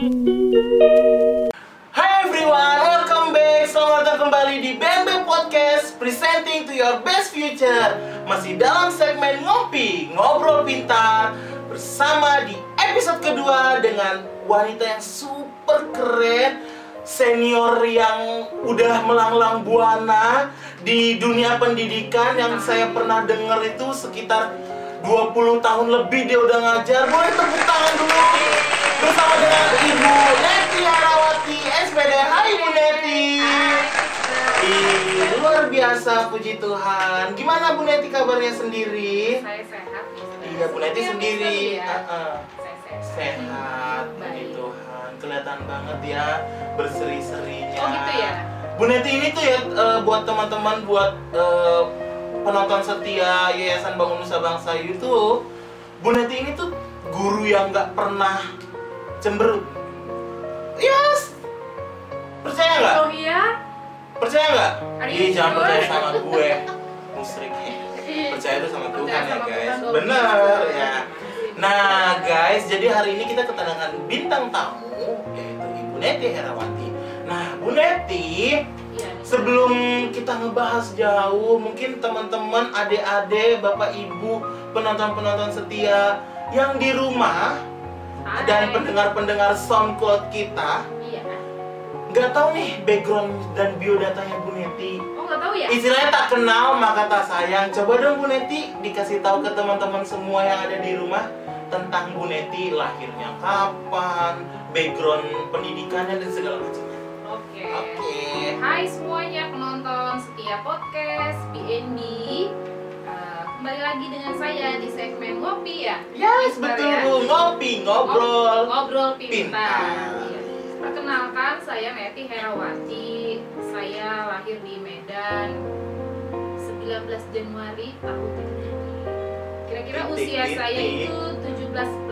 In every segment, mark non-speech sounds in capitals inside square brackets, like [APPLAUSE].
Hai everyone, welcome back. Selamat datang kembali di Bembe Podcast presenting to your best future. Masih dalam segmen ngopi, ngobrol pintar bersama di episode kedua dengan wanita yang super keren, senior yang udah melanglang buana di dunia pendidikan yang saya pernah dengar itu sekitar 20 tahun lebih dia udah ngajar. Boleh tepuk tangan dulu bersama dengan Ibu Neti Harawati SPD. Hai Ibu Neti. Ih, luar biasa puji Tuhan. Gimana Bu Neti kabarnya sendiri? Saya sehat. Iya Bu Neti Iya, sendiri. Ah, ya. ah. Saya sehat. Puji. Tuhan. Kelihatan banget ya berseri-serinya. Oh gitu ya. Bu Neti ini tuh ya eh, buat teman-teman buat eh, penonton setia Yayasan Bangun Nusa Bangsa itu Bu Neti ini tuh guru yang nggak pernah cemberut. Yes. Percaya nggak? Oh iya. Percaya nggak? You jangan percaya sama gue. Musrik. Percaya tuh sama Tuhan ya guys. Bener ya. Nah guys, jadi hari ini kita kedatangan bintang tamu yaitu Ibu Neti Herawati. Nah Bu Neti, Iya. sebelum kita ngebahas jauh, mungkin teman-teman, adik-adik, bapak ibu, penonton-penonton setia yang di rumah Hai. dan pendengar-pendengar SoundCloud kita Iya. nggak tahu nih background dan biodatanya Bu Neti. Oh nggak tahu ya? Istilahnya tak kenal maka tak sayang. Coba dong Bu Neti dikasih tahu ke teman-teman semua yang ada di rumah tentang Bu Neti lahirnya kapan, background pendidikannya dan segala macamnya. Oke. Oke. Hai semuanya penonton setia podcast BNB. Kembali lagi dengan saya di segmen ngopi ya. Yes, Pintar betul ya. Ngopi, ngobrol. Ngobrol pintar. Pintar. Iya. Perkenalkan saya Neti Herawati. Saya lahir di Medan 19 Januari tahun 77. Kira-kira usia saya itu 17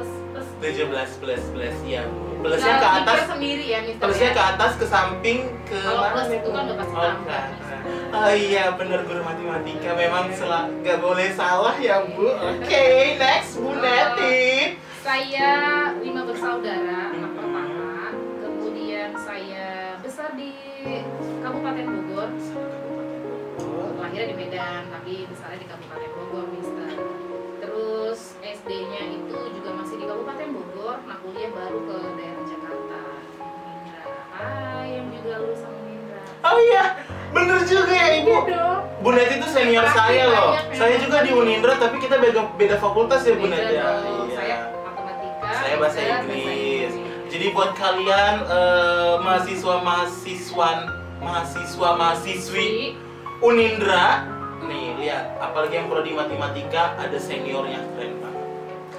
plus 17 plus plus ya. Plusnya Nggak ke atas, sendiri ya Mister plusnya ya. ke atas ke samping ke Kalau mana plus itu kan udah pasti Oh. Oh iya, bener guru matematika memang sel gak boleh salah ya Bu. Oke, next Bu Neti. Saya lima bersaudara, anak pertama. Kemudian saya besar di Kabupaten Bogor. Lahirnya di Medan, tapi besarnya di Kabupaten Bogor, Mister. Terus SD-nya itu Bogor. Nah, kuliah baru ke daerah Jakarta. Indra. Hai, yang juga lulusan Indra. Oh iya, bener juga ya Ibu. Iya. Bu Neti itu senior Makasih saya loh. banyak, Saya juga di Unindra tapi kita beda beda fakultas ya Bu Neti. ya? dong. Saya Iya. matematika. Saya bahasa Inggris. Jadi buat kalian eh, mahasiswa mahasiswan mahasiswa mahasiswi Unindra, nih lihat, apalagi yang prodi matematika ada seniornya keren banget.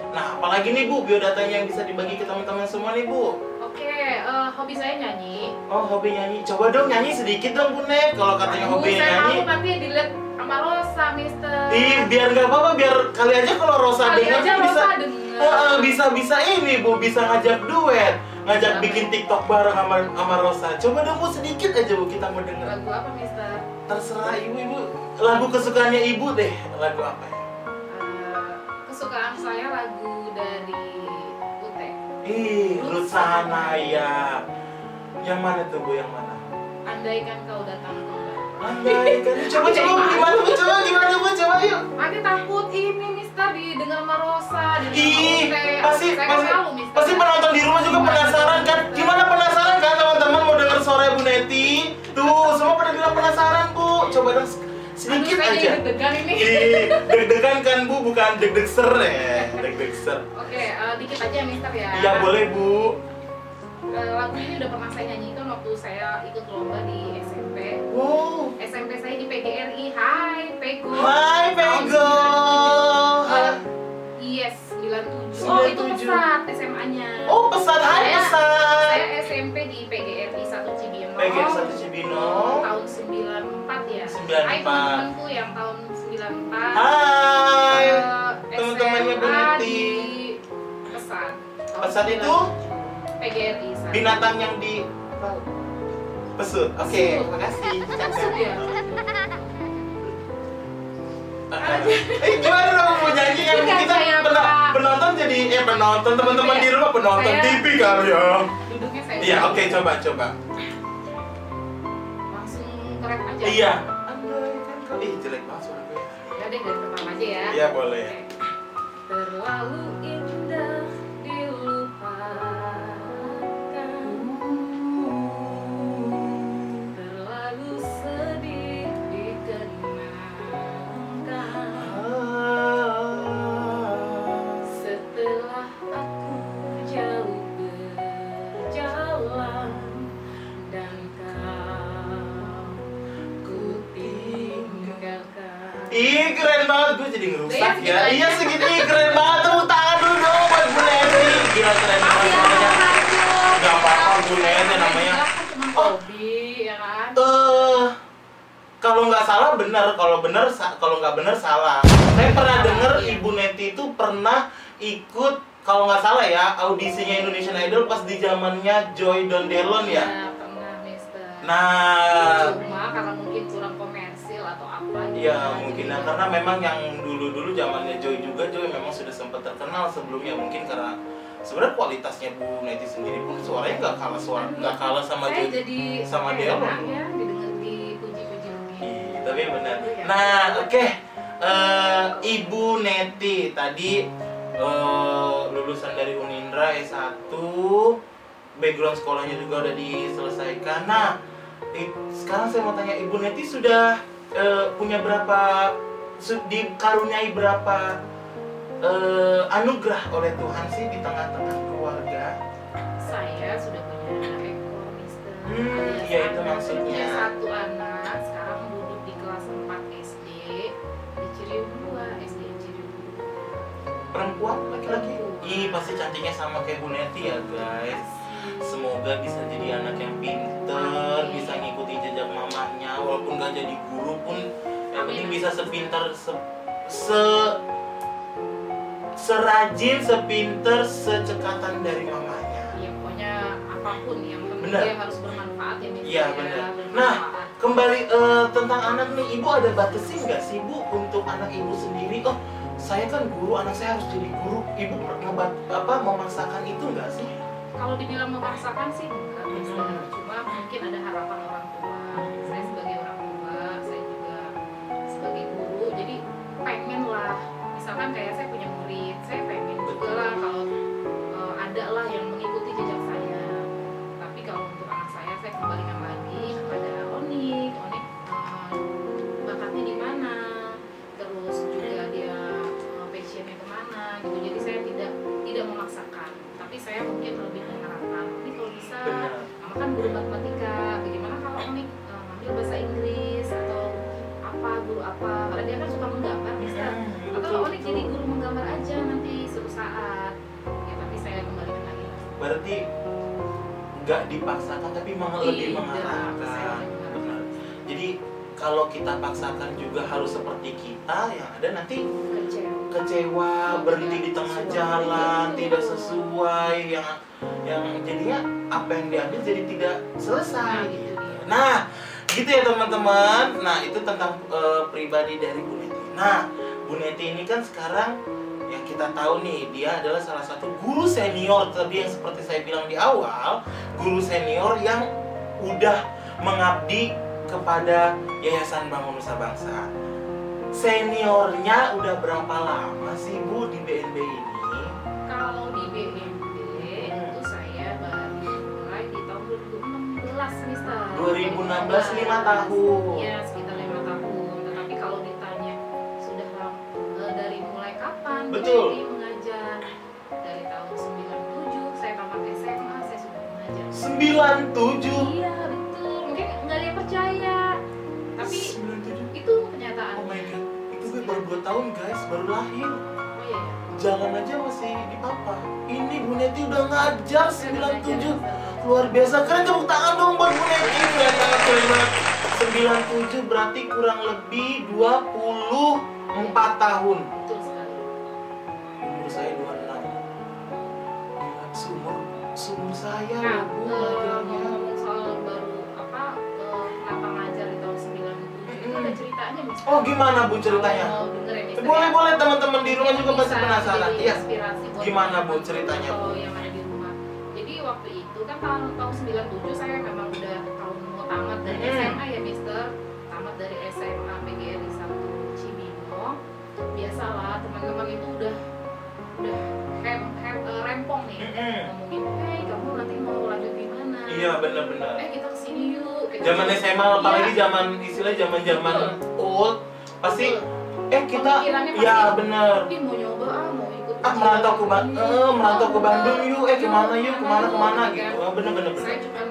Nah, apalagi nih Bu biodatanya yang bisa dibagi ke teman-teman semua nih Bu. Oke, eh, hobi saya nyanyi. Oh hobi nyanyi, coba dong nyanyi sedikit dong Bu Net. Kalau katanya hobi saya nyanyi, malu nanti dilihat sama Rosa, Mister. Ih, biar nggak apa-apa, biar kali aja kalau Rosa Kali dengar aja bisa, Rosa denger. Heeh, bisa bisa ini bu, bisa ngajak duet, ngajak Apa? bikin TikTok bareng sama sama Rosa. Coba dong bu sedikit aja bu kita mau denger. Lagu apa, Mister? Terserah ibu ibu, lagu kesukaannya ibu deh, lagu apa ya? Kesukaan saya lagu dari Ute. Ih, Ruth Sahanaya. Yang mana tuh bu? Yang mana? Andaikan kau datang kembali. Andai kan, [LAUGHS] coba coba gimana bu? Coba gimana bu? Coba yuk. Nanti takut ini, Mister, didengar sama Rosa, Ih, pasti pasti, pasti penonton di rumah juga penasaran kan? Gimana penasaran kan teman-teman mau dengar suara Bu Neti? Tuh, semua pada bilang penasaran Bu. Coba dong sedikit Aduh, aja. deg-degan ini. Ih, deg-degan kan Bu, bukan deg-deg ser ya, deg-deg ser. Oke, eh, dikit aja, Mister ya. Iya boleh Bu. Eh, lagu ini udah pernah saya nyanyikan waktu saya ikut lomba di SMP. Wow. SMP saya di PGRI. Hai, Pego. Hai Pego. Eh, Yes, 97. Oh, itu 97. pesat SMA-nya. Oh pesat, hai pesat. Saya SMP di PGRI 1 Cibinong. PGR 1 Cibinong. Tahun 94 ya. 94. Hai teman-temanku yang tahun 94. Hai. Eh, teman-temannya Bu SMA Neti. di Pesat. Tahun Pesat itu 94. PGRI. satu. binatang yang di pesut. Oke, Pesut. makasih. [LAUGHS] Pesut ya? Eh, gimana dong mau nyanyi Bukan kita saya penonton jadi eh penonton teman-teman di rumah penonton TV kali ya Duduknya saya. iya oke coba coba korek aja. iya andai kan kau ih jelek banget suara gue Ya deh dari pertama aja ya. iya boleh. Terlalu indah Iya, ya gitu aja. Iya segitu, ih keren banget, tepuk tangan dulu dong buat Bu Neti Gila keren banget ya, lanjut. Gak apa-apa, Bu Neti namanya. Cuma Oh. hobi, ya kan? Eh, kalau nggak salah benar, kalau benar kalau nggak benar salah. Saya pernah dengar iya. Ibu Neti itu pernah ikut kalau nggak salah ya audisinya Indonesian Idol pas di zamannya Joy Dondelon ya. pernah, Mister. Nah, Cuma karena mungkin kurang Iya mungkin ya karena memang yang dulu-dulu zamannya Joy juga Joy memang sudah sempat terkenal sebelumnya mungkin karena sebenarnya kualitasnya Bu Neti sendiri pun suaranya nggak kalah suara nggak kalah sama Saya Joy. jadi sama dia loh. ya. Ih, tapi benar. Iya. Nah, oke. Eh, Ibu Neti tadi eh, lulusan dari Unindra S1, background sekolahnya juga udah diselesaikan. Nah, sekarang saya mau tanya Ibu Neti sudah eh, punya berapa dikaruniai berapa eh, anugerah oleh Tuhan sih di tengah-tengah keluarga? Saya sudah punya ekor, Mister. Hmm, iya, itu anak. maksudnya. Punya satu anak, sekarang duduk di kelas 4 SD di Cirium 2, SD 2. Perempuan laki-laki? Perempuan. Ih, pasti cantiknya sama kayak Bu Neti ya, guys. Semoga bisa jadi anak yang pinter, bisa ngikuti jejak mamanya, walaupun gak jadi guru pun yang penting bisa sepintar se, se serajin, sepinter, secekatan dari mamanya. Ya pokoknya apa pun yang penting dia harus bermanfaat ya. Iya, ya, benar. bermanfaat. Kembali eh, tentang anak nih, ibu ada batasin nggak sih bu untuk anak ibu sendiri? Oh, saya kan guru, anak saya harus jadi guru. Ibu ngebat apa memaksakan itu nggak sih? Kalau dibilang memaksakan sih enggak. Mhm. Cuma mungkin ada harapan orang tua. Saya sebagai orang tua, saya juga sebagai guru, jadi pengen lah. Misalkan kayak saya punya murid, saya pengen juga lah kalau dipaksakan tapi malah lebih Iya, mengharapkan. benar. Jadi kalau kita paksakan juga harus seperti kita yang ada nanti Kecewa. kecewa berhenti di tengah Sesuai. jalan tidak sesuai yang yang jadinya apa yang diambil jadi tidak selesai Nah, gitu. dia. nah gitu ya teman-teman. Nah itu tentang eh, pribadi dari Bu Neti. Nah Bu Neti ini kan sekarang yang kita tahu nih dia adalah salah satu guru senior tadi yang seperti saya bilang di awal guru senior yang udah mengabdi kepada Yayasan Bangun Nusa Bangsa seniornya udah berapa lama sih Bu di BNB ini Kalau di BND itu saya baru mulai di tahun 2016, Mister. 2016 lima tahun Iya, sekitar lima tahun. Tetapi kalau ditanya sudah eh, dari mulai kapan Betul. BND mengajar. 97 Iya, betul. Mungkin nggak ada yang percaya. Tapi 97 itu kenyataan. Oh my god, itu gue baru 2 tahun guys, baru lahir Oh iya. ya. Jalan aja masih di papa Ini Bu Neti udah ngajar 97 mengajar. Luar biasa, keren tepuk tangan dong buat Bu Neti Keren banget, keren banget 97 berarti kurang lebih 24 tahun Betul sekali. Umur saya 26 Gila, Seumur, seumur saya Nah, Oh gimana Bu ceritanya? Ya. Mister, boleh boleh teman-teman di rumah juga pasti penasaran ya buat Gimana, Bu, ceritanya, Bu? kalau yang ada di rumah jadi waktu itu kan tahun tahun 97 saya memang udah tahun mau tamat dari Hmm. SMA ya Mister tamat dari SMA PGRI 1 Cibinong biasalah teman-teman itu udah udah hem, hem, eh, rempong nih ngomongin hey kamu nanti mau lanjut di mana iya benar-benar eh kita ke sini yuk kita zaman ke sini." SMA apalagi Iya. zaman istilah zaman zaman old pasti Betul. eh kita ya Ih, mau nyoba ah mau ikut ah merantau ke Ba- Bandung eh, merantau ke Bandung yuk eh Yuk, ke mana yuk ke mana yuk, ke mana gitu gitu kan. ah, bener bener saya cuma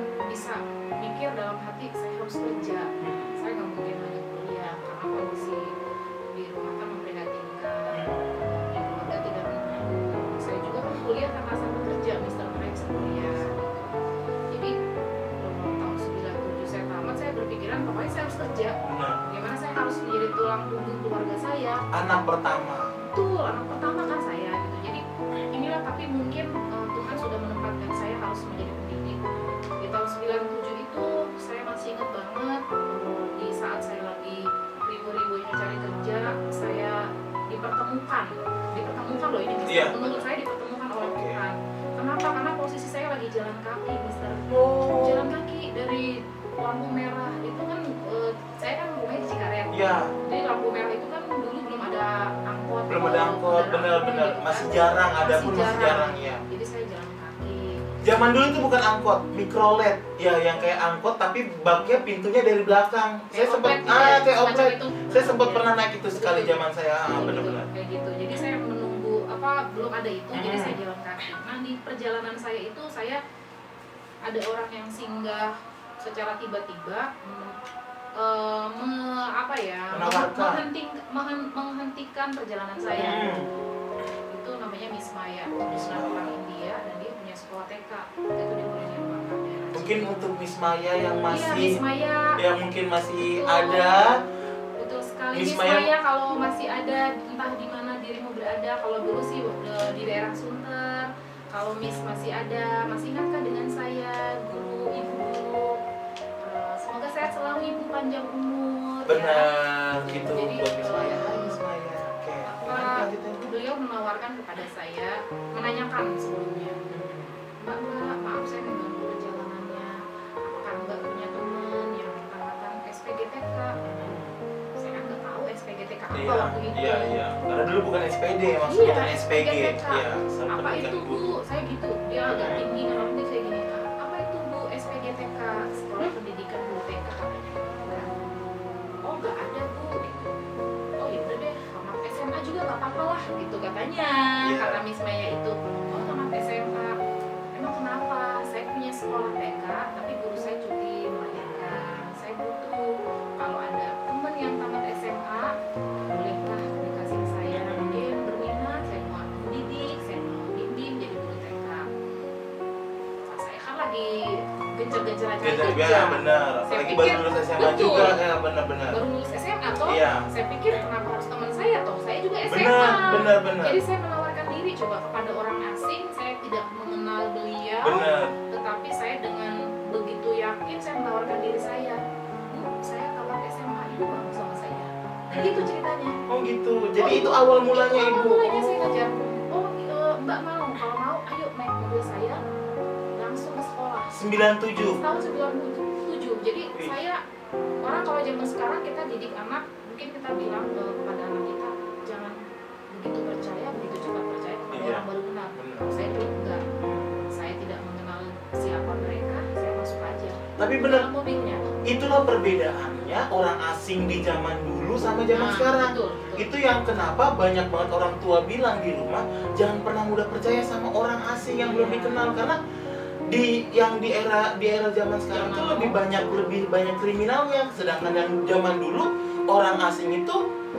anak pertama. Betul anak pertama kan saya gitu. Jadi inilah tapi mungkin eh, Tuhan sudah menempatkan saya harus menjadi pendidik. Di tahun 97 itu saya masih ingat banget di saat saya lagi ribu-ribunya cari kerja saya dipertemukan. Dipertemukan loh ini Mister. Masih jarang ada pun masih jarang. jarang. ya jadi saya jalan kaki zaman dulu itu bukan angkot mikrolet. Ya yang kayak angkot tapi baknya pintunya dari belakang. Saya Kayak sempat oplet gitu ah ya, kayak oplet. saya sempat pernah naik itu sekali zaman saya. Ah gitu, bener kayak gitu. Jadi saya menunggu apa belum ada itu jadi Hmm. saya jalan kaki. Nah di perjalanan saya itu saya ada orang yang singgah secara tiba-tiba eh, me- apa ya Menawarkan. menghenti- menghen- menghentikan perjalanan saya. Hmm. Itu namanya Miss Maya Miss Maya. orang India dan dia punya sekolah TK itu di daerah mungkin untuk Miss Maya yang iya Miss masih Maya. yang mungkin masih Betul. ada. Betul sekali Miss Miss, Maya- Maya kalau masih ada entah di mana dirimu berada. Kalau dulu sih di daerah Sunter. Kalau Miss masih ada masih ingatkah dengan saya guru ibu? Eh, semoga sehat selalu ibu panjang umur ya. Benar gitu Jadi, buat Miss Maya. eh, Miss. Beliau menawarkan kepada saya menanyakan sebelumnya. Mbak Mbak maaf saya mengganggu perjalanannya. Apakah Mbak punya teman yang angkatan SPGTK saya kan nggak tahu SPGTK apa Iya, waktu itu. iya, iya. Karena dulu bukan SPD, maksudnya Iya, bukan SPG. SPGTK. Iya, sama apa itu bu? Saya gitu. Dia agak tinggi nanti saya gini. "Ah, apa itu bu SPGTK sekolah pendidikan guru TK katanya oh nggak ada bu SMA juga nggak apa-apa lah gitu katanya. Iya. kata Miss Maya itu oh tamat SMA emang kenapa? Saya punya sekolah TK tapi guru saya cuti melahirkan. Saya butuh kalau ada gencar-gencar cari kerja ya, benar. Saya Apalagi pikir- baru lulus SMA betul. juga, ya benar-benar. baru lulus SMA toh Iya, saya pikir kenapa harus teman saya toh saya juga SMA benar, benar, benar. jadi saya menawarkan diri coba kepada orang asing saya tidak mengenal beliau Benar. tetapi saya dengan begitu yakin saya menawarkan diri saya "Bu, saya tamat SMA ibu mau sama saya Nah, gitu ceritanya Oh gitu. Jadi Oh, itu awal mulanya Itu awal ibu. mulanya saya ngajar oh eh, mbak mau kalau mau ayo naik mobil saya 97. tahun 97 jadi Wih. saya orang kalau zaman sekarang kita didik anak mungkin kita bilang kepada anak kita jangan begitu percaya begitu cepat percaya kepada Iya. orang baru kenal Benar. kalau saya dulu enggak saya tidak mengenal siapa mereka saya masuk aja Tapi benar, itulah perbedaannya orang asing di zaman dulu sama zaman Nah, sekarang. betul, betul. Itu yang kenapa banyak banget orang tua bilang di rumah jangan pernah mudah percaya sama orang asing yang belum dikenal karena di yang di era di era zaman sekarang itu lebih banyak lebih banyak kriminalnya sedangkan yang zaman dulu orang asing itu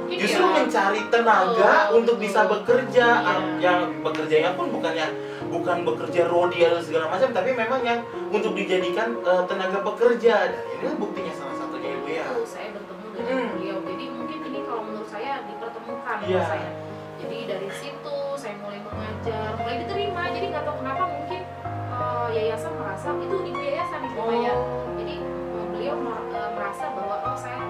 justru ya, mencari tenaga Oh, untuk betul. bisa bekerja Iya. yang bekerjanya pun bukannya bukan bekerja rodi atau segala macam tapi memang yang untuk dijadikan eh, tenaga pekerja dan ini buktinya salah satunya ibu ya saya bertemu dengan Hmm. beliau jadi mungkin ini kalau menurut saya dipertemukan menurut Iya. saya jadi dari situ saya mulai mengajar masak itu ibu yayasan ibu Maya oh. jadi eh, beliau eh, merasa bahwa oh saya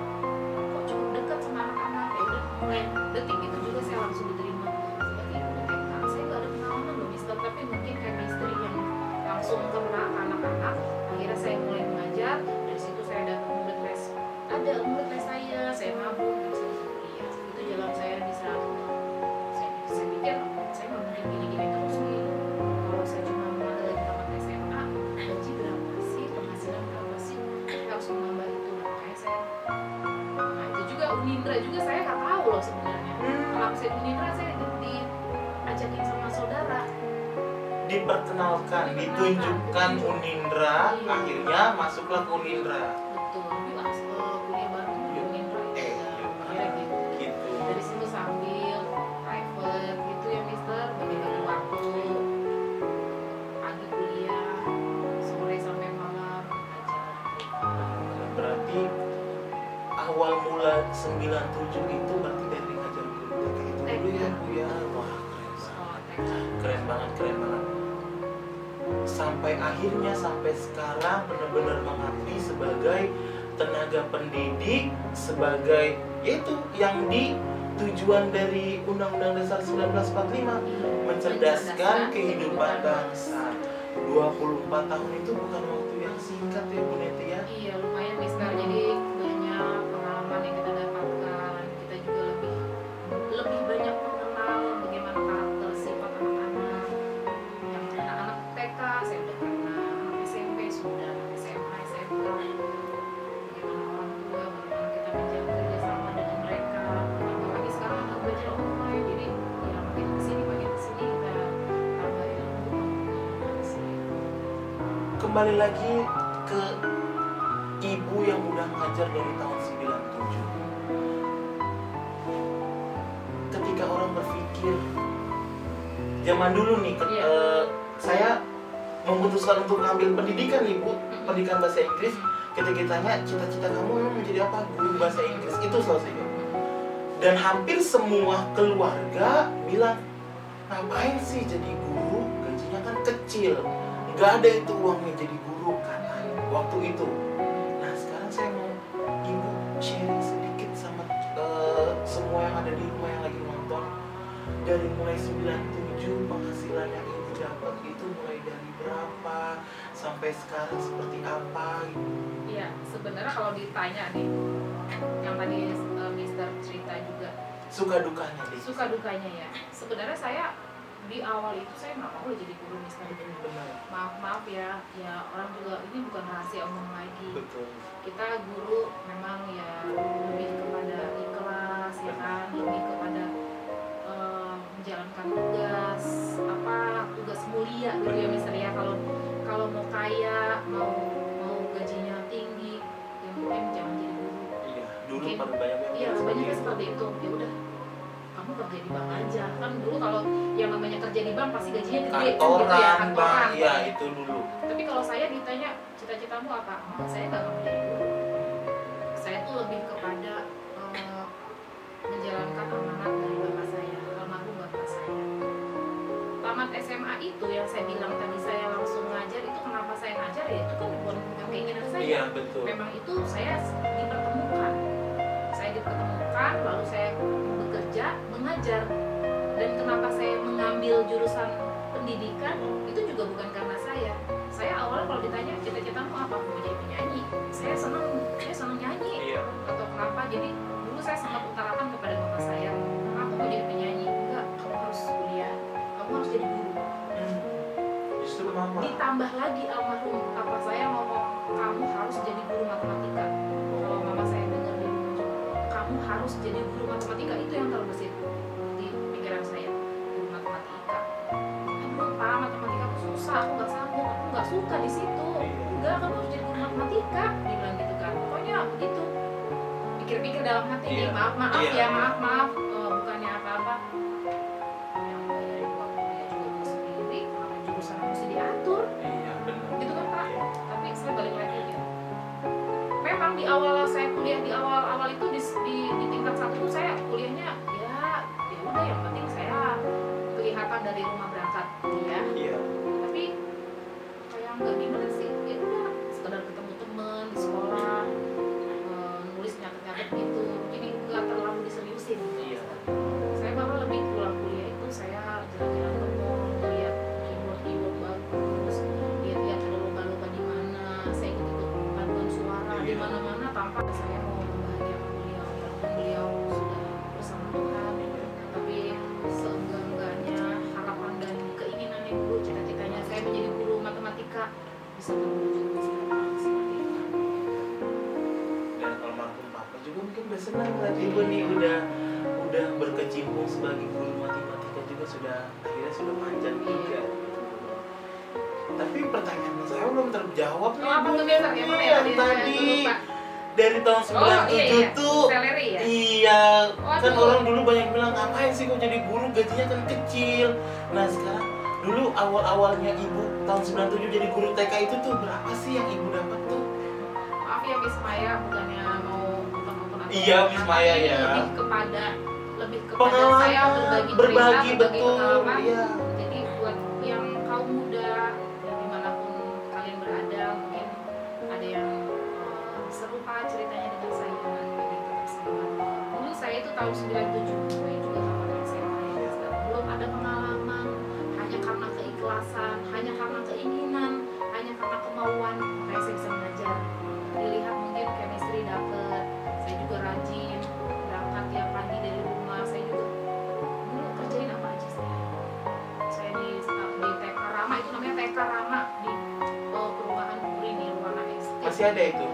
kok cukup dekat sama anak-anak ya udah mulai detik itu juga saya langsung diterima. Seperti itu TK saya gak ada pengalaman loh mister tapi mungkin chemistry yang langsung kena anak-anak akhirnya saya mulai mengajar dari situ saya ada murid les ada murid les saya saya mampu itu jalan saya bisa saya, saya pikir oh, saya mau gini-gini terus. Itu juga Unindra juga saya nggak tahu loh sebenarnya kalau saya Unindra saya di, diajakin sama saudara diperkenalkan, ditunjukkan Unindra, Iya. akhirnya masuklah ke Unindra. Awal mula 97 itu berarti dari ngajar guru TK itu dulu ya Bu ya. Wah, keren banget. TK Keren banget, keren banget. Sampai akhirnya sampai sekarang benar-benar mengabdi sebagai tenaga pendidik, sebagai yaitu yang di tujuan dari Undang-Undang Dasar 1945 mencerdaskan kehidupan bangsa. 24 tahun itu bukan waktu yang singkat ya Bu Neti ya. iya lumayan mister jadi Kembali lagi ke ibu yang udah ngajar dari tahun 97. Ketika orang berpikir zaman dulu nih ke- Iya. eh, saya memutuskan untuk ngambil pendidikan nih Bu, pendidikan bahasa Inggris. Ketika ditanya cita-cita kamu emang menjadi apa? Guru bahasa Inggris. Itu selalu saya. Dan hampir semua keluarga bilang, ngapain sih jadi guru? Gajinya kan kecil. Nggak ada itu uangnya jadi guru kan waktu itu. Nah sekarang saya mau ibu sharing sedikit sama eh, semua yang ada di rumah yang lagi nonton. Dari mulai 97 penghasilan yang ibu dapat itu mulai dari berapa sampai sekarang seperti apa gitu. Iya, sebenarnya kalau ditanya nih, yang tadi uh, Mister cerita juga Suka dukanya deh. suka dukanya ya. Sebenarnya saya di awal itu saya nggak mau jadi guru Mister. Benar, Maaf maaf ya, ya orang juga ini bukan rahasia umum lagi. betul. Kita guru memang ya lebih kepada ikhlas ya kan, lebih kepada uh, menjalankan tugas apa tugas mulia gitu ya Mister ya. Kalau kalau mau kaya mau mau gajinya tinggi, yang penting jangan jadi guru. Iya, dulu Mungkin- pada banyak yang Iya, seperti itu. Ya udah, kamu kerja di bank aja. Kan dulu kalau yang namanya kerja di bank pasti gajinya gede kan gitu ya, kantoran, bang, kantoran. iya itu dulu. Tapi kalau saya ditanya cita-citamu apa? Saya nggak guru. Saya tuh lebih kepada eh, menjalankan amanat dari bapak saya, almarhum bapak saya. Tamat SMA itu yang saya bilang tadi saya langsung ngajar itu kenapa saya ngajar ya itu kan bukan bukan keinginan saya Iya betul. memang itu saya dipertemukan saya dipertemukan lalu saya bekerja mengajar. Dan kenapa saya mengambil jurusan pendidikan itu juga bukan karena saya. Saya awalnya kalau ditanya cita-citamu apa? Mau jadi penyanyi. Saya senang saya senang nyanyi. Iya. atau kenapa? Jadi dulu saya sempat utarakan kepada bapak saya aku mau jadi penyanyi. Enggak kamu harus kuliah. Kamu harus jadi guru. Justru mama. ditambah lagi almarhum papa saya ngomong kamu harus jadi guru matematika. Kalau mama saya kamu harus jadi guru matematika. Itu yang terbesit di pikiran saya guru matematika. Pak matematika aku susah aku nggak sanggup aku nggak suka di situ. Enggak kamu harus jadi guru matematika. Dia bilang gitu kan. Pokoknya begitu. Pikir-pikir dalam hati nih Iya. maaf maaf Iya. ya maaf maaf dari rumah berangkat kuliah Iya. tapi kayak nggak gimana sih ya udah sekedar ketemu temen di sekolah eh, nulis nyatet nyatet gitu jadi nggak terlalu diseriusin Iya. saya malah lebih pulang kuliah itu saya jalan-jalan ke mall melihat keyboard keyboard bagus lihat-lihat ada lomba-lomba di mana saya ikut ikut paduan suara di Iya. mana-mana tanpa saya dan almarhum papa juga mungkin udah senang ngeliat ibu nih udah udah berkecimpung sebagai guru matematika juga sudah akhirnya sudah panjang juga tapi pertanyaan saya belum terjawab nih Oh, apa tuh biasa? Yang mana ya? Yang Tadi lupa. dari tahun 97 Oh, iya, iya. tuh Salary ya? iya kan Waduh. orang dulu banyak bilang ngapain sih kok jadi guru gajinya kan kecil nah sekarang dulu awal-awalnya ibu tahun 97 jadi guru TK itu tuh berapa sih yang ibu dapat tuh? Maaf ya Miss Maya bukannya mau bukan-bukan atau Iya, Miss Maya, ya. lebih kepada lebih kepada pengalaman saya berbagi, berbagi cerita, berbagi betul pengalaman. iya. Jadi buat yang kaum muda ya di mana pun kalian berada mungkin ada yang eh, serupa ceritanya dengan saya jadi tetap semangat. Dulu saya itu tahun 97 keikhlasan hanya karena keinginan hanya karena kemauan makanya saya bisa mengajar. Dilihat mungkin chemistry dapet saya juga rajin berangkat tiap pagi dari rumah saya juga dulu kerjain apa aja saya saya di di TK Rama itu namanya TK Rama di eh, perumahan Puri di Ruana Estate masih ada itu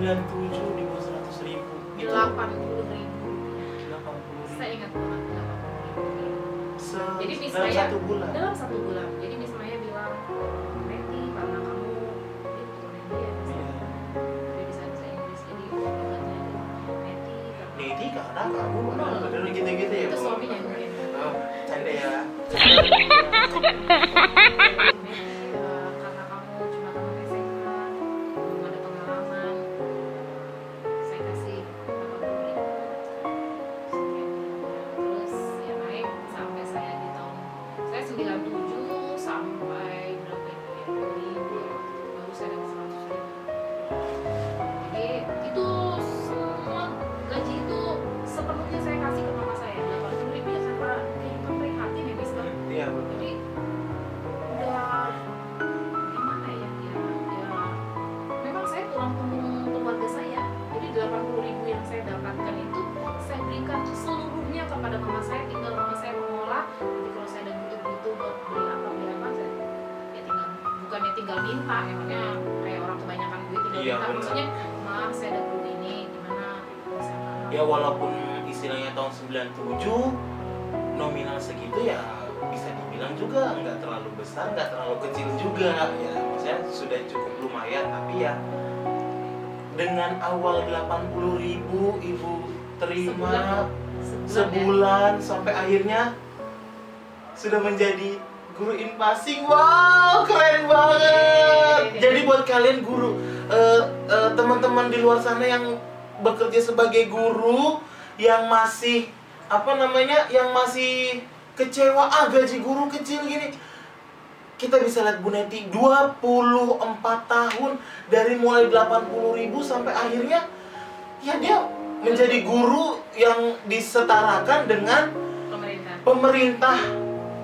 97 97 di bawah 100 ribu. Itu 80 ribu. 80 saya ribu. Ingat banget 80 ribu. Se- Jadi Miss dalam satu bulan. Dalam satu bulan. Jadi Miss Maya bilang Neti karena kamu betul Neti ya Miss Iya. dia bisa bahasa Inggris jadi itu Neti karena kamu bener gitu-gitu ya itu suaminya mungkin oh, canda ya [LAUGHS] sana yang bekerja sebagai guru yang masih apa namanya yang masih kecewa ah gaji guru kecil gini. Kita bisa lihat Bu Neti 24 tahun dari mulai 80.000 ribu sampai akhirnya ya dia menjadi guru yang disetarakan dengan pemerintah. pemerintah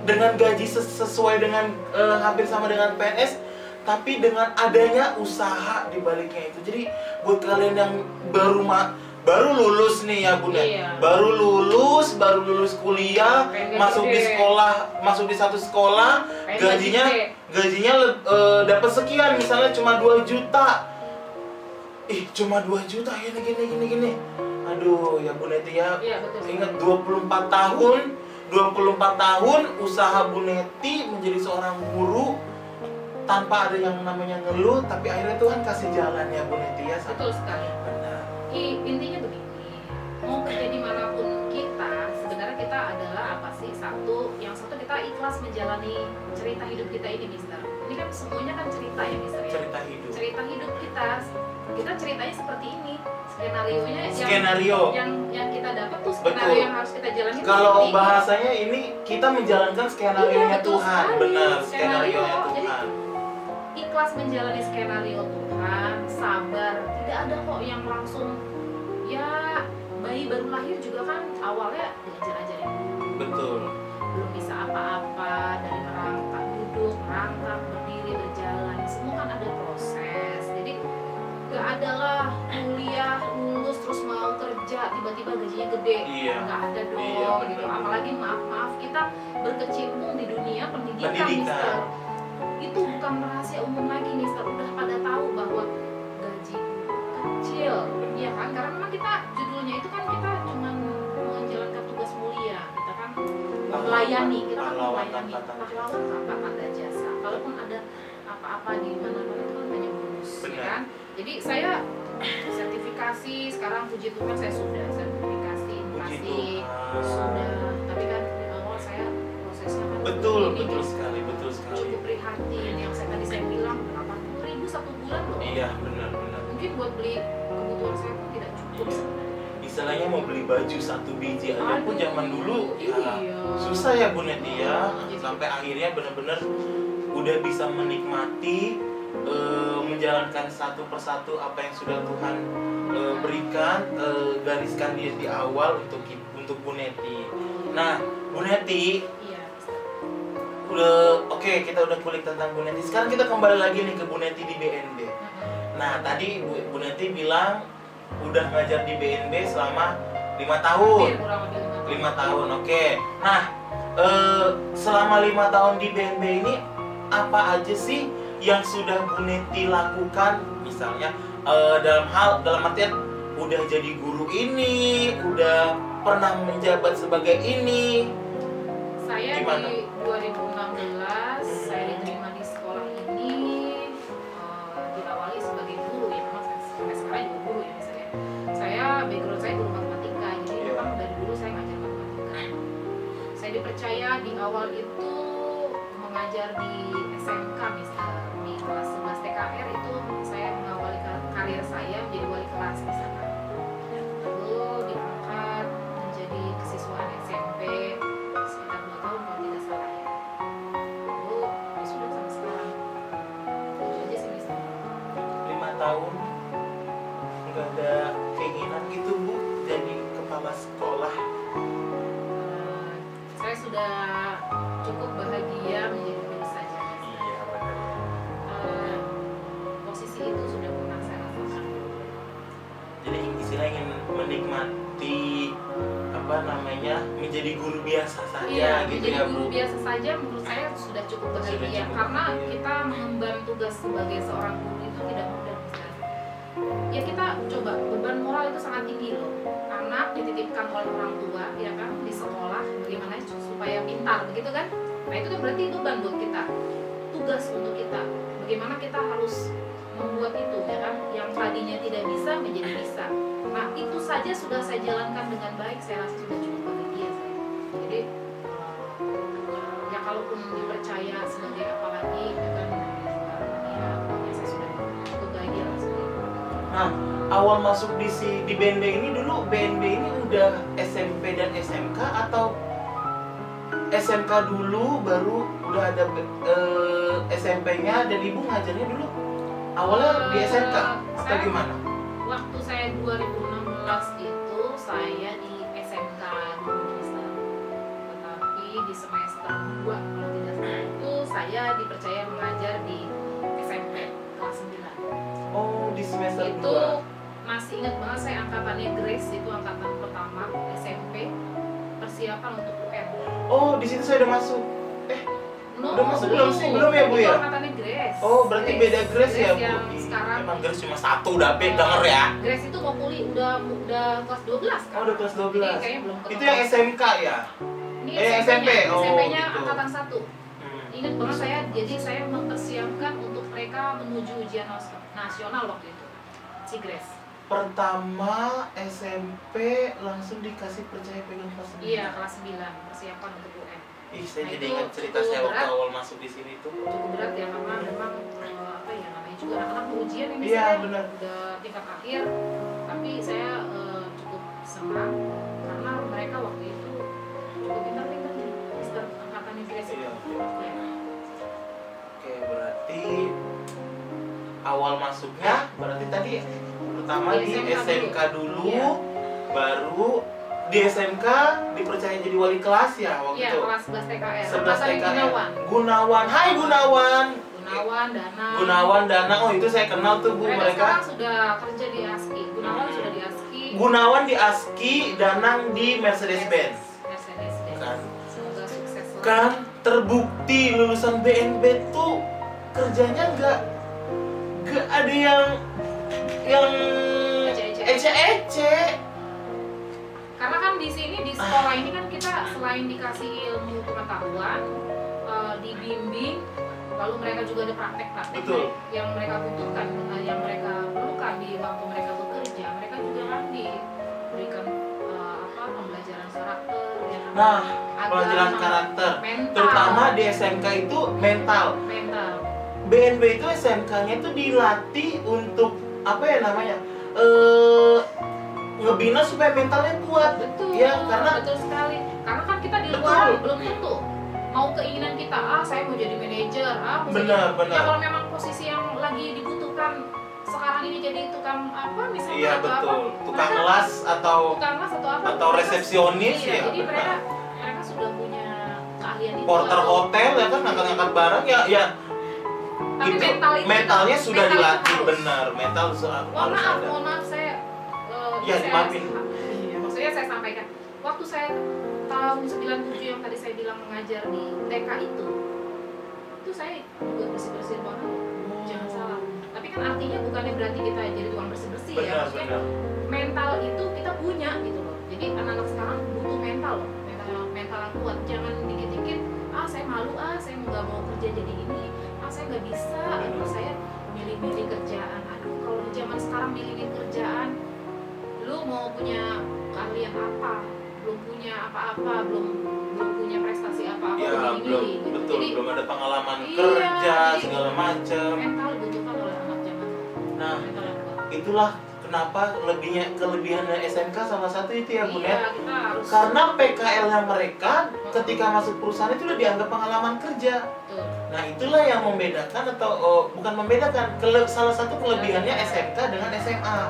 dengan gaji ses- sesuai dengan eh, hampir sama dengan PNS tapi dengan adanya usaha di baliknya itu jadi buat kalian yang baru ma baru lulus nih ya bunda Iya. baru lulus baru lulus kuliah Pengen masuk di gede. sekolah masuk di satu sekolah Pengen gajinya gede. gajinya eh, dapat sekian misalnya cuma 2 juta ih cuma 2 juta gini gini gini gini aduh ya Bu Neti ya iya betul Ingat 24 tahun 24 tahun usaha Bu Neti menjadi seorang guru tanpa ada yang namanya ngeluh tapi akhirnya Tuhan kasih jalan ya Bu Neti ya betul sekali. Benar. I- intinya begini mau kerja di mana pun kita sebenarnya kita adalah apa sih? Satu yang satu kita ikhlas menjalani cerita hidup kita ini Mister. Ini kan semuanya kan cerita ya Mister ya? Cerita hidup. Cerita hidup kita kita ceritanya seperti ini. Skenario nya yang skenario. yang yang kita dapat tuh skenario Betul. yang harus kita jalani kalau ini. bahasanya ini kita menjalankan skenario nya Iya, Tuhan. sekali. benar Skenario. nya Jadi, Tuhan ikhlas menjalani skenario Tuhan sabar. Tidak ada kok yang langsung ya bayi baru lahir juga kan awalnya belajar aja dulu betul. Belum bisa apa-apa dari merangkak duduk merangkak berdiri berjalan. Semua kan ada proses. Jadi gak adalah kuliah lulus terus mau kerja tiba-tiba gajinya gede. Iya. nggak ada iya, dong iya, gitu apalagi maaf maaf kita berkecimpung di dunia pendidikan, pendidikan. Mister itu bukan rahasia umum lagi Mister udah pada tahu bahwa gaji kecil ya kan? Karena memang kita judulnya itu kan kita cuma menjalankan tugas mulia. Kita kan melayani kita kan melayani. pahlawan tanpa tanda jasa. Kalaupun ada apa-apa di mana-mana itu kan hanya bonus ya kan? Jadi saya sertifikasi sekarang puji Tuhan saya sudah sertifikasi pasti sudah Betul, ini betul sekali, betul sekali. cukup prihatin yang saya tadi saya bilang berapa ribu satu bulan loh Iya, benar benar. mungkin buat beli kebutuhan saya pun tidak cukup Iya. Istilahnya mau beli baju satu biji aja pun Aduh, zaman dulu ya iya. susah ya Bu Neti ya. Jadi- Sampai akhirnya benar-benar udah bisa menikmati eh, menjalankan satu persatu apa yang sudah Tuhan eh, berikan eh, gariskan dia di awal untuk untuk Bu Neti. Nah, Bu Neti iya udah oke kita udah kulik tentang Bu Neti. Sekarang kita kembali lagi nih ke Bu Neti di BNB. Nah, tadi Bu, Bu Neti bilang udah ngajar di BNB selama lima tahun. Lebih lima tahun. oke nah eh, selama lima tahun di BNB ini apa aja sih yang sudah Bu Neti lakukan misalnya eh, dalam hal dalam artian udah jadi guru ini udah pernah menjabat sebagai ini Saya Gimana? di 2016 gitu menjadi ya guru bu biasa saja menurut saya sudah cukup Sudah bahagia cukup karena bahagia. kita mengemban tugas sebagai seorang guru itu tidak mudah. Ya kita coba beban moral itu sangat tinggi loh. Anak dititipkan oleh orang tua ya kan di sekolah bagaimana supaya pintar begitu kan? Nah itu kan berarti beban buat kita. Tugas untuk kita. Bagaimana kita harus membuat itu ya kan yang tadinya tidak bisa menjadi bisa. Nah itu saja sudah saya jalankan dengan baik saya rasa sudah cukup eh, kalaupun dipercaya sebagai apa lagi ya saya sudah lah nah awal masuk di si di BNB ini dulu BNB ini udah SMP dan SMK atau SMK dulu baru udah ada eh, SMP-nya dan ibu ngajarnya dulu awalnya di SMK atau Saya- gimana? Waktu saya 2016 itu saya di semester 2 kalau tidak salah itu saya dipercaya mengajar di SMP kelas 9. Oh di semester itu 2 masih ingat banget saya angkatannya Grace itu angkatan pertama SMP persiapan untuk UN. Oh di situ saya udah masuk. No, Udah masuk belum sih? Belum ya, Bu, ya? angkatannya Grace. Oh berarti beda Grace ya bu? yang sekarang Emang Grace cuma satu udah be denger ya? Grace itu mau kuliah udah udah kelas 12 kan? Oh udah kelas 12 Jadi kayaknya belum ketemu. Itu yang SMK ya? Ini eh, SMP-nya, SMP. Oh, SMP-nya gitu. angkatan 1. Hmm. Ingat banget saya, jadi saya mempersiapkan untuk mereka menuju ujian nas- nasional waktu itu. Grace. Pertama SMP langsung dikasih percaya pegang kelas sembilan. Iya, kelas 9 persiapan untuk UN. Ih, saya Nah, jadi itu ingat cerita saya waktu berat. awal masuk di sini tuh. Cukup berat ya karena memang eh, apa ya namanya juga anak-anak ujian ini Iya, saya benar. udah tingkat akhir. Tapi saya eh, cukup senang karena mereka waktu itu cukup nih. Mister angkatannya Grace itu. Iya. Ya. Oke, berarti awal masuknya berarti tadi pertama Di di SMK SMK dulu, Iya. baru di SMK dipercaya jadi wali kelas ya waktu Iya, itu. kelas 11 TKR. 11 Angkatan TKR. Gunawan. Gunawan. Hai Gunawan. Gunawan, Dana. Gunawan Dana. Oh, itu saya kenal tuh Bu mereka, mereka. sekarang sudah kerja di ASKI. Gunawan Hmm. sudah di ASKI. Gunawan di ASKI, Danang di Mercedes Benz. Kan terbukti lulusan BNB tuh kerjanya nggak nggak ada yang yang Ece-ece. Karena kan di sini di sekolah ini kan kita selain dikasih ilmu pengetahuan, eh, dibimbing, lalu mereka juga ada praktek-praktek Betul. yang mereka butuhkan, eh, yang mereka perlukan di waktu mereka bekerja. Mereka juga kan diberikan eh, apa pembelajaran karakter, kan? Nah, Agama, pelajaran karakter, mental, terutama di SMK itu mental. mental. BNB itu SMK-nya itu dilatih untuk apa ya namanya? Eh ngebina supaya mentalnya kuat. Betul, Ya, karena betul sekali. Karena kan kita di Betul. luar belum tentu mau keinginan kita, ah saya mau jadi manajer, ah mau Benar, jadi- benar. Ya kalau memang posisi yang lagi dibutuhkan sekarang ini jadi tukang apa misalnya Iya atau betul. apa, Tukang mereka- las atau tukang las atau apa? atau resepsionis iya, ya. Jadi benar. mereka mereka sudah punya keahlian itu. Porter atau- hotel ya kan ngangkat-ngangkat barang ya ya. Tapi itu mental itu mentalnya sudah mental dilatih benar. Mental su- Mohon maaf, ada. mohon maaf saya eh, Ya, saya- dimaafin. [LAUGHS] Iya, maksudnya saya sampaikan. Waktu saya tahun 97 yang tadi saya bilang mengajar di TK itu itu saya juga bersih-bersih banget jangan salah. Tapi kan artinya bukannya berarti kita jadi tukang bersih-bersih ya. Benar maksudnya benar. mental itu kita punya gitu loh. Jadi anak-anak sekarang butuh mental loh kuat. Jangan dikit-dikit ah saya malu ah saya nggak mau kerja jadi ini. Ah saya nggak bisa. Aduh saya milih-milih kerjaan. Aduh kalau di zaman sekarang milih kerjaan lu mau punya keahlian apa? Belum punya apa-apa belum belum punya prestasi apa-apa ya belum milih gitu. betul jadi belum ada pengalaman Iya, kerja segala macam mental dibutuhkan oleh anak zaman. Nah mental itulah kenapa lebihnya kelebihan dari SMK salah satu itu ya bun ya iya karena PKL-nya mereka ketika masuk perusahaan itu udah dianggap pengalaman kerja. Nah itulah yang membedakan atau oh, bukan membedakan, kele- salah satu kelebihannya SMK dengan SMA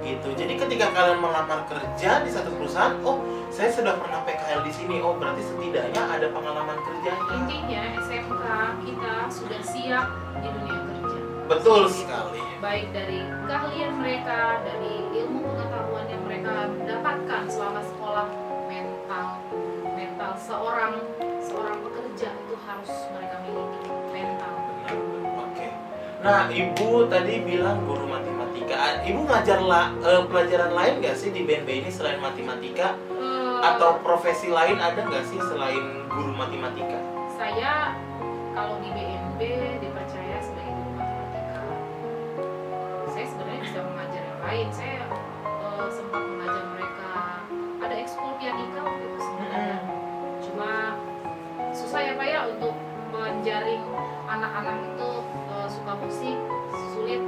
gitu. Jadi ketika kalian melamar kerja di satu perusahaan, oh saya sudah pernah PKL di sini, oh berarti setidaknya ada pengalaman kerjanya. intinya SMK kita sudah siap di dunia kerja Betul sekali. baik dari keahlian mereka dari ilmu pengetahuan yang mereka dapatkan selama sekolah mental mental seorang seorang pekerja itu harus mereka miliki mental Benar. Oke. Nah ibu tadi bilang guru matematika. Ah, Ibu ngajar la- eh, pelajaran lain nggak sih di BNB ini selain matematika? Eh, Atau profesi lain ada nggak sih selain guru matematika? saya kalau di BNB dipercaya lain. Saya eh, sempat mengajar mereka. Ada ekskul pianika waktu itu sebenarnya. Cuma susah ya pak ya untuk menjaring anak-anak itu eh, suka musik sulit.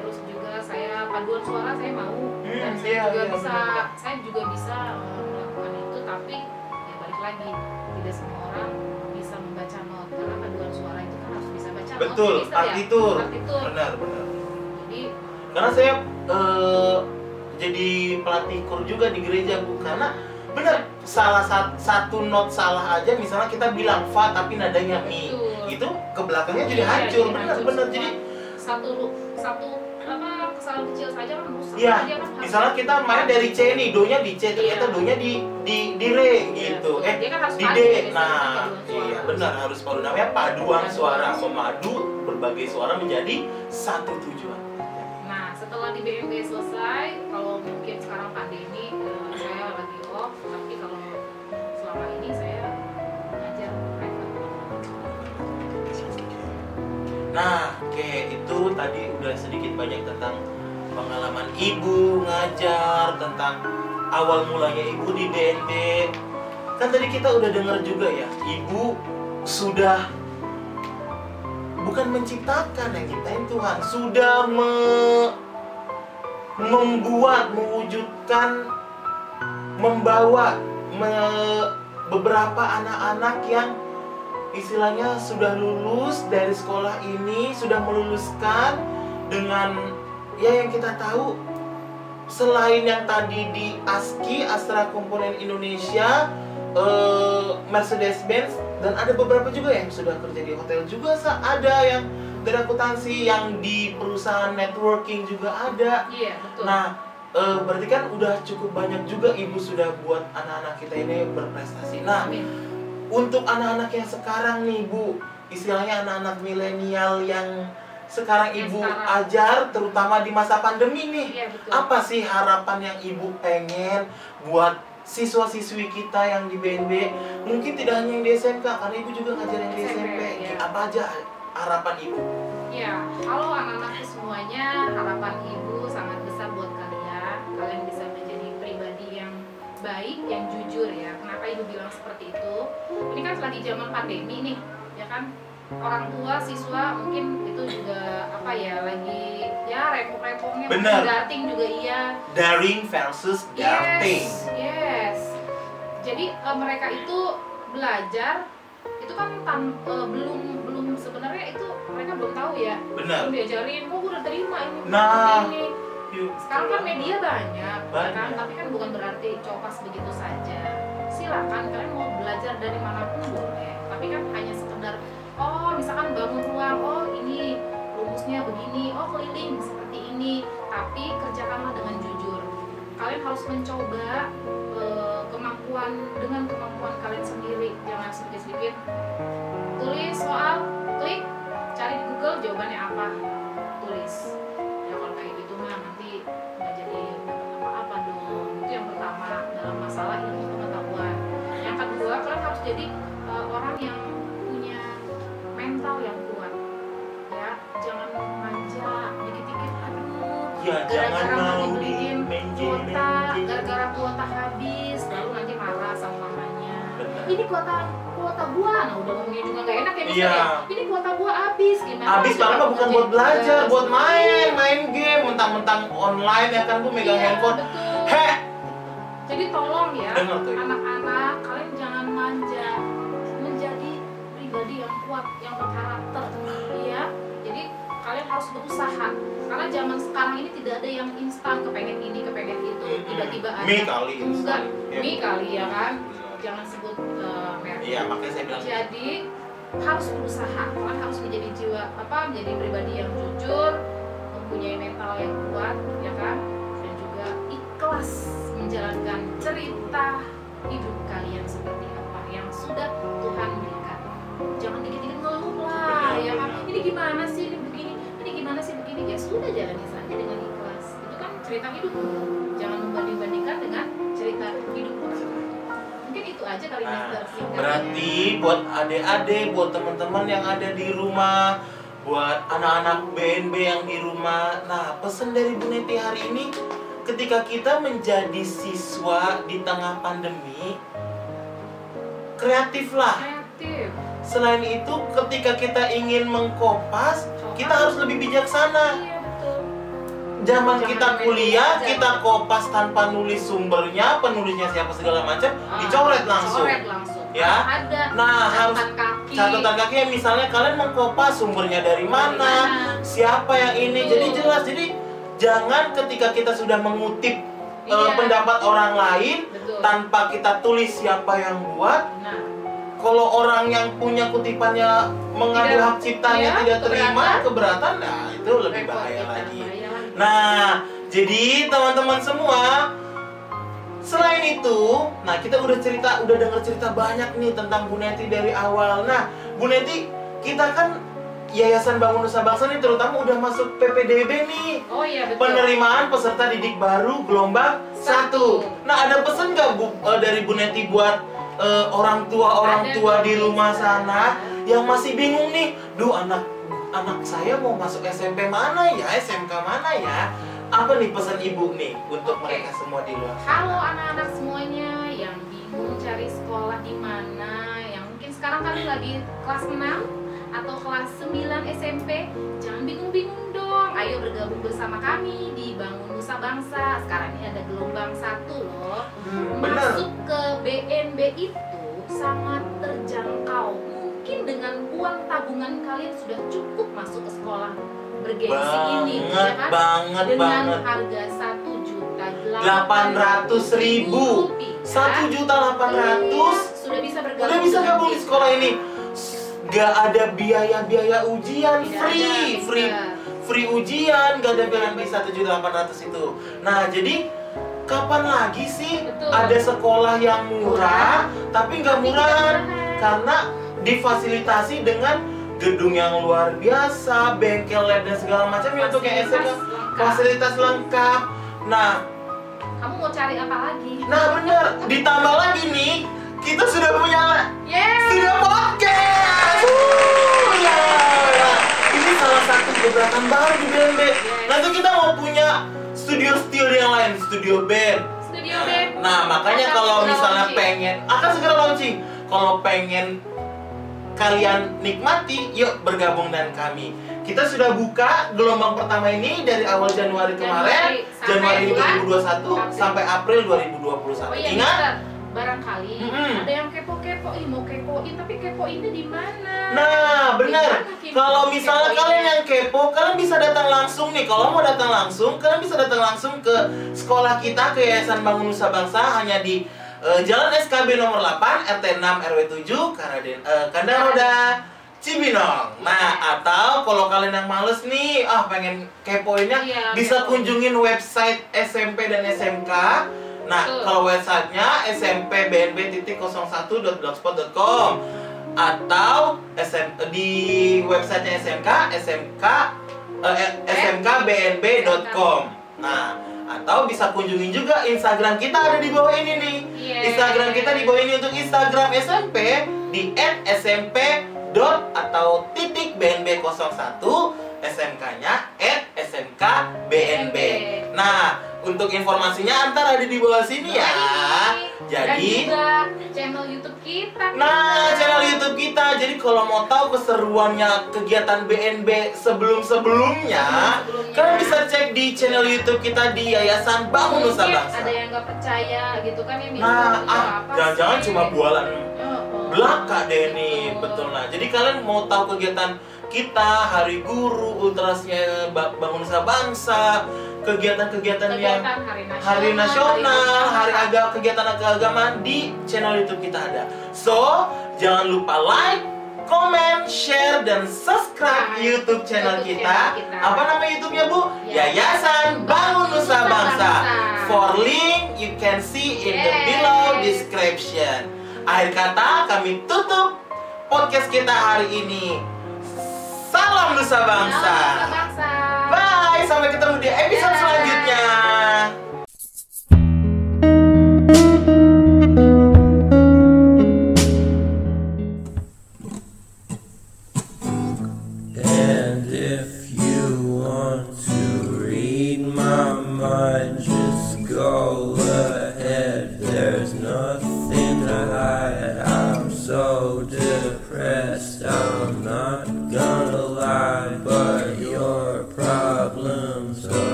Terus juga saya paduan suara saya mau. Dan Hmm, saya iya, juga iya, bisa benar. saya juga bisa eh, melakukan itu. Tapi ya balik lagi tidak semua orang bisa membaca not. Karena paduan suara itu kan harus bisa baca not. Betul, Mister, ya? partitur. Benar benar. jadi karena saya pelatih kur juga di gereja bu karena benar salah sat- satu not salah aja misalnya kita bilang fa tapi nadanya mi. Betul. itu ke belakangnya jadi Iya, hancur. benar benar jadi satu satu apa kesalahan kecil saja kan rusak. Dia kan misalnya kita main dari C nih do nya di C ternyata Iya. do nya di di di re Iya, gitu. Betul. eh kan harus di D. biasanya, nah iya benar harus padu. Namanya paduan suara. Memadu berbagai suara menjadi satu tujuan. Nah, setelah di BMB selesai, mungkin sekarang pandemi, eh, saya lagi off, tapi kalau selama ini saya ngajar private. Nah, oke itu tadi udah sedikit banyak tentang pengalaman ibu ngajar, tentang awal mulanya ibu di BNB. Kan tadi kita udah dengar juga ya, ibu sudah bukan menciptakan yang ciptain Tuhan, sudah me- membuat, mewujudkan, membawa me- beberapa anak-anak yang istilahnya sudah lulus dari sekolah ini sudah meluluskan dengan ya yang kita tahu selain yang tadi di ASKI Astra Komponen Indonesia eh, Mercedes Benz dan ada beberapa juga yang sudah kerja di hotel juga ada yang dari akuntansi yang di perusahaan networking juga ada Iya, betul. Nah, eh, berarti kan udah cukup banyak juga ibu sudah buat anak-anak kita ini berprestasi. Nah, Amin. untuk anak-anak yang sekarang nih bu, istilahnya anak-anak milenial yang sekarang Yang ibu sekarang. ajar, terutama di masa pandemi nih, Iya betul. apa sih harapan yang ibu pengen buat siswa-siswi kita yang di BNB? Mungkin tidak hanya yang di SMK, karena ibu juga ngajar yang di SMP, SMP. ya. Apa aja harapan ibu? Ya, halo anak-anakku semuanya, harapan ibu sangat besar buat kalian. Kalian bisa menjadi pribadi yang baik, yang jujur ya. Kenapa ibu bilang seperti itu? Ini kan lagi zaman pandemi nih, ya kan? Orang tua, siswa mungkin itu juga apa ya lagi ya repot-repotnya darting juga iya. Daring versus darting. Yes, yes. Jadi eh, mereka itu belajar itu kan tan- eh, belum itu mereka belum tahu ya. Benar. belum diajarin oh gue udah terima ini Nah. ini. Sekarang kan media banyak, ya Banyak. kan tapi kan bukan berarti copas begitu saja. Silakan kalian mau belajar dari mana pun boleh. Tapi kan hanya sekedar oh misalkan bangun ruang oh ini rumusnya begini oh keliling seperti ini. Tapi kerjakanlah dengan jujur. Kalian harus mencoba eh, kemampuan dengan kemampuan kalian sendiri. Jangan sedikit-sedikit tulis soal klik Google jawabannya apa? Tulis. Ya kalau kayak gitu mah nanti nggak jadi apa-apa dong. Itu yang pertama dalam masalah ilmu pengetahuan. Yang kedua kalian harus jadi uh, orang yang punya mental yang kuat. Ya jangan manja dikit-dikit aduh Ya, gara-gara mau dibeliin kuota gara-gara kuota habis lalu nanti marah sama mamanya. [LAUGHS] Ini kuota kuota gua nah udah ngomongnya juga nggak enak ya misalnya Iya. ini kuota gua habis gimana Habis malah bukan ngerjain buat belajar, tugas. buat main, main game, mentang-mentang online ya kan bu megang Iya, handphone. betul. Heh, jadi tolong ya Ibu. anak-anak kalian jangan manja menjadi pribadi yang kuat yang berkarakter ya jadi kalian harus berusaha karena zaman sekarang ini tidak ada yang instan kepengen ini kepengen itu tiba-tiba ada mie kali enggak instan. Ya, mie Bu. kali ya kan jangan sebut uh, merek. Iya, makanya saya bilang jadi harus berusaha. Kalian harus menjadi jiwa apa menjadi pribadi yang jujur mempunyai mental yang kuat ya kan? Dan juga ikhlas menjalankan cerita hidup kalian seperti apa yang sudah Tuhan berikan. Jangan dikit-dikit ngeluh lah ya kan? ini gimana sih ini begini? Ini gimana sih begini? Ya sudah jalani saja dengan ikhlas. Itu kan cerita hidup. Jangan membanding-bandingkan Nah. Berarti buat adik-adik, buat teman-teman yang ada di rumah, buat anak-anak BNB yang di rumah. Nah, pesan dari Bu Neti hari ini, ketika kita menjadi siswa di tengah pandemi, kreatiflah. kreatif Selain itu, ketika kita ingin mengkopas, kita harus lebih bijaksana. iya Zaman kita kuliah, kita kopas tanpa nulis sumbernya, penulisnya siapa segala macam, Ah, dicoret langsung. Ya. ada Nah, harus catatan kaki kakinya misalnya kalian mengkopas sumbernya dari mana, siapa yang ini, Betul. jadi jelas. Jadi jangan ketika kita sudah mengutip Iya. pendapat orang lain betul tanpa kita tulis siapa yang buat. nah Kalau orang yang punya kutipannya mengambil hak ciptanya iya, tidak terima keberatan. keberatan, nah itu lebih bahaya lagi. Nah, jadi teman-teman semua, selain itu, nah kita udah cerita, udah denger cerita banyak nih tentang Bu Neti dari awal. Nah, Bu Neti, kita kan Yayasan Bangun Nusa Bangsa nih terutama udah masuk PPDB nih. oh iya betul Penerimaan peserta didik baru gelombang Satu. satu. Nah, ada pesan nggak Bu eh, dari Bu Neti buat eh, orang tua orang Ada tua di rumah sana yang masih bingung nih, duh anak anak saya mau masuk SMP mana ya, SMK mana ya? Apa nih pesan ibu nih untuk Oke. mereka semua di luar Halo sana? anak-anak semuanya yang bingung cari sekolah di mana, yang mungkin sekarang kalian lagi kelas 6 atau kelas 9 SMP, jangan bingung-bingung dong. Ayo bergabung bersama kami di Bangun Nusa Bangsa. Sekarang ini ada gelombang satu loh. Hmm, bener. Masuk ke BNB itu sangat. Mungkin dengan uang tabungan kalian sudah cukup masuk ke sekolah bergengsi ini, ya kan? banget, dengan banget. harga satu juta Delapan ratus ribu. Satu juta delapan ratus. sudah bisa bergabung Udah bisa gabung di sekolah ini. Gak ada biaya-biaya ujian, Tidak free, ada, free, Mister. free ujian, gak ada BNB 1.800 itu. Nah, jadi kapan lagi sih Betul. ada sekolah yang murah, tapi nggak Tapi murah nggak murahan. karena difasilitasi dengan gedung yang luar biasa, bengkel lab dan segala macam ya untuk yang Fasilitas SMA lengkap. fasilitas lengkap. Nah, Kamu mau cari apa lagi? nah bener ditambah lagi nih kita sudah punya Yeah. sudah podcast. Wuh, ya, ya. Ini salah satu gebrakan baru di BNB. Nanti kita mau punya studio-studio yang lain, studio band. Studio band. Nah, makanya Akan kalau misalnya launching. pengen akan segera launching. Kalau pengen kalian nikmati, yuk bergabung dengan kami. Kita sudah buka gelombang pertama ini dari awal Januari kemarin, Januari sampai Januari bulan 2021 April. sampai April 2021. Oh iya, Ingat? Barangkali Mm-mm. ada yang kepo-kepo, ih mau kepoin tapi kepoinnya di mana? Nah, benar. Kalau kepo- misalnya kalian yang kepo, kalian bisa datang langsung nih. Kalau mau datang langsung, kalian bisa datang langsung ke sekolah kita ke Yayasan Bangun Nusa Bangsa hanya di eh, Jalan SKB nomor 8 RT 6 RW 7 Karaden eh, Kandang Roda Cibinong. Nah, atau kalau kalian yang males nih, ah pengen kepoinnya, Iya, bisa kepo. kunjungin website SMP dan SMK. Nah, Betul. kalau websitenya smpbnb.01.blogspot.com atau SM, di websitenya SMK SMK eh, smkbnb.com. Nah, atau bisa kunjungin juga Instagram kita ada di bawah ini nih. Yes. Instagram kita di bawah ini untuk Instagram SMP di @smp dot atau titik bnb 01 SMK-nya @smkbnb. Nah, untuk informasinya antar ada di bawah sini ya. Dan Jadi juga channel YouTube kita. Nah, channel YouTube kita. Jadi kalau mau tahu keseruannya kegiatan BNB sebelum-sebelumnya, kalian bisa cek di channel YouTube kita di Yayasan Bangun Nusa Mungkin Bangsa. Ada yang nggak percaya gitu kan ya Mister, Nah, ah, jangan-jangan cuma bualan Oh, oh. belaka deh nih, betul nah. Jadi kalian mau tahu kegiatan kita, Hari Guru, Ultrasnya Ba- Bangun Bangsa, kegiatan-kegiatan yang hari nasional, hari nasional, hari bangsa. agak kegiatan keagamaan di channel YouTube kita ada. So, jangan lupa like, comment, share, dan subscribe Nah, YouTube channel YouTube kita. channel kita. Apa nama YouTube-nya, Bu? Ya. Yayasan Bangun Nusa Bangsa. For link, you can see in the below description. Akhir kata, kami tutup podcast kita hari ini. Salam Nusa Bangsa. Salam Nusa Bangsa. Bye, sampai ketemu di episode